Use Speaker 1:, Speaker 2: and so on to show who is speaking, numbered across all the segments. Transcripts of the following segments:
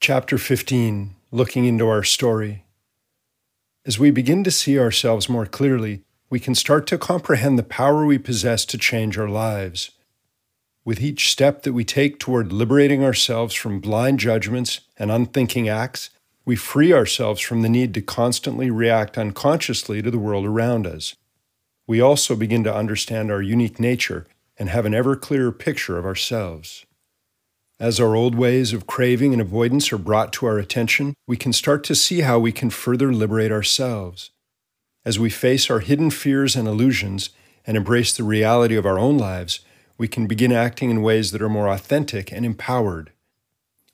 Speaker 1: Chapter 15 Looking into Our Story. As we begin to see ourselves more clearly, we can start to comprehend the power we possess to change our lives. With each step that we take toward liberating ourselves from blind judgments and unthinking acts, we free ourselves from the need to constantly react unconsciously to the world around us. We also begin to understand our unique nature and have an ever clearer picture of ourselves. As our old ways of craving and avoidance are brought to our attention, we can start to see how we can further liberate ourselves. As we face our hidden fears and illusions and embrace the reality of our own lives, we can begin acting in ways that are more authentic and empowered.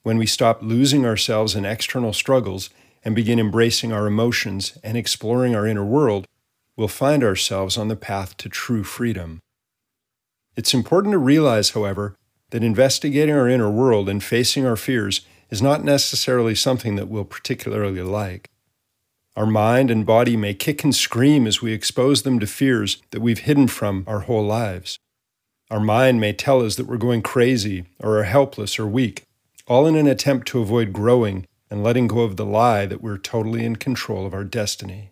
Speaker 1: When we stop losing ourselves in external struggles and begin embracing our emotions and exploring our inner world, we'll find ourselves on the path to true freedom. It's important to realize, however, that investigating our inner world and facing our fears is not necessarily something that we'll particularly like. Our mind and body may kick and scream as we expose them to fears that we've hidden from our whole lives. Our mind may tell us that we're going crazy or are helpless or weak, all in an attempt to avoid growing and letting go of the lie that we're totally in control of our destiny.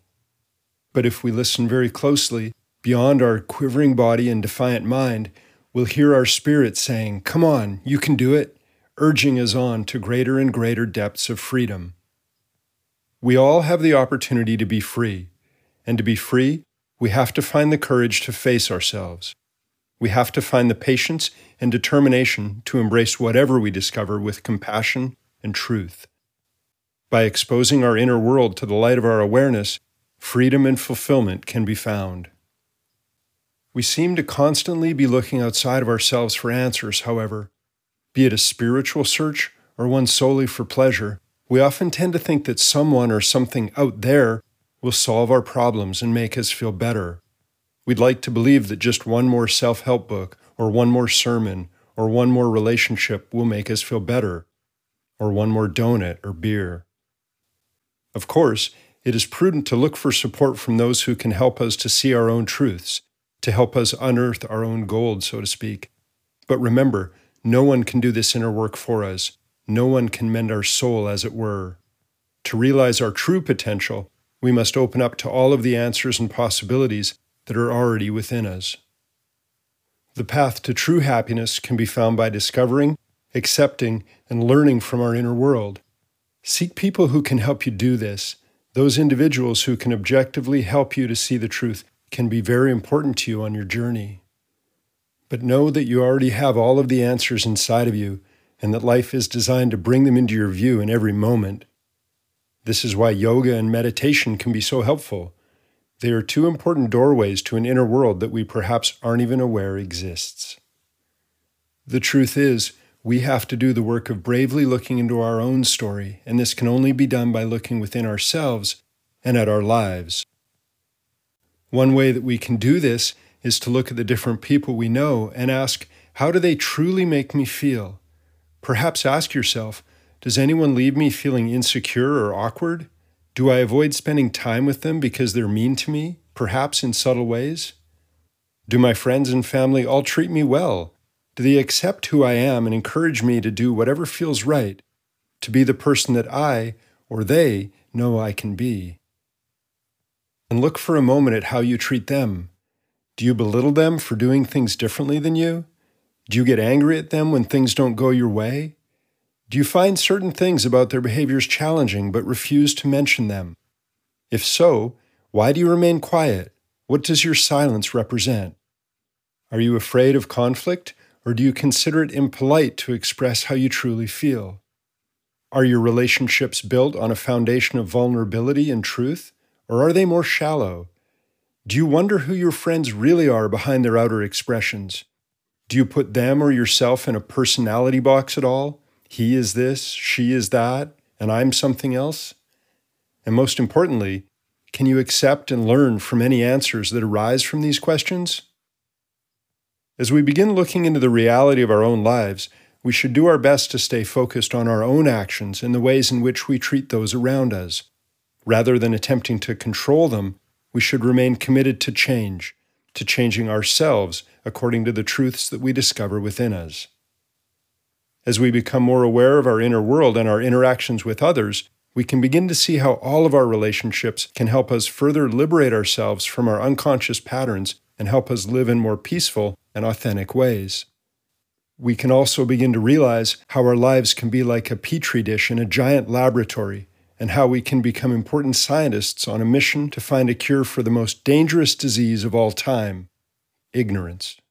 Speaker 1: But if we listen very closely, beyond our quivering body and defiant mind, we'll hear our spirit saying, Come on, you can do it, urging us on to greater and greater depths of freedom. We all have the opportunity to be free, and to be free, we have to find the courage to face ourselves. We have to find the patience and determination to embrace whatever we discover with compassion and truth. By exposing our inner world to the light of our awareness, freedom and fulfillment can be found. We seem to constantly be looking outside of ourselves for answers, however. Be it a spiritual search or one solely for pleasure, we often tend to think that someone or something out there will solve our problems and make us feel better. We'd like to believe that just one more self help book, or one more sermon, or one more relationship will make us feel better, or one more donut or beer. Of course, it is prudent to look for support from those who can help us to see our own truths to help us unearth our own gold, so to speak. But remember, no one can do this inner work for us. No one can mend our soul, as it were. To realize our true potential, we must open up to all of the answers and possibilities that are already within us. The path to true happiness can be found by discovering, accepting, and learning from our inner world. Seek people who can help you do this, those individuals who can objectively help you to see the truth can be very important to you on your journey. But know that you already have all of the answers inside of you and that life is designed to bring them into your view in every moment. This is why yoga and meditation can be so helpful. They are two important doorways to an inner world that we perhaps aren't even aware exists. The truth is, we have to do the work of bravely looking into our own story, and this can only be done by looking within ourselves and at our lives. One way that we can do this is to look at the different people we know and ask, how do they truly make me feel? Perhaps ask yourself, does anyone leave me feeling insecure or awkward? Do I avoid spending time with them because they're mean to me, perhaps in subtle ways? Do my friends and family all treat me well? Do they accept who I am and encourage me to do whatever feels right, to be the person that I or they know I can be? And look for a moment at how you treat them. Do you belittle them for doing things differently than you? Do you get angry at them when things don't go your way? Do you find certain things about their behaviors challenging but refuse to mention them? If so, why do you remain quiet? What does your silence represent? Are you afraid of conflict, or do you consider it impolite to express how you truly feel? Are your relationships built on a foundation of vulnerability and truth? Or are they more shallow? Do you wonder who your friends really are behind their outer expressions? Do you put them or yourself in a personality box at all? He is this, she is that, and I'm something else? And most importantly, can you accept and learn from any answers that arise from these questions? As we begin looking into the reality of our own lives, we should do our best to stay focused on our own actions and the ways in which we treat those around us. Rather than attempting to control them, we should remain committed to change, to changing ourselves according to the truths that we discover within us. As we become more aware of our inner world and our interactions with others, we can begin to see how all of our relationships can help us further liberate ourselves from our unconscious patterns and help us live in more peaceful and authentic ways. We can also begin to realize how our lives can be like a petri dish in a giant laboratory, and how we can become important scientists on a mission to find a cure for the most dangerous disease of all time ignorance.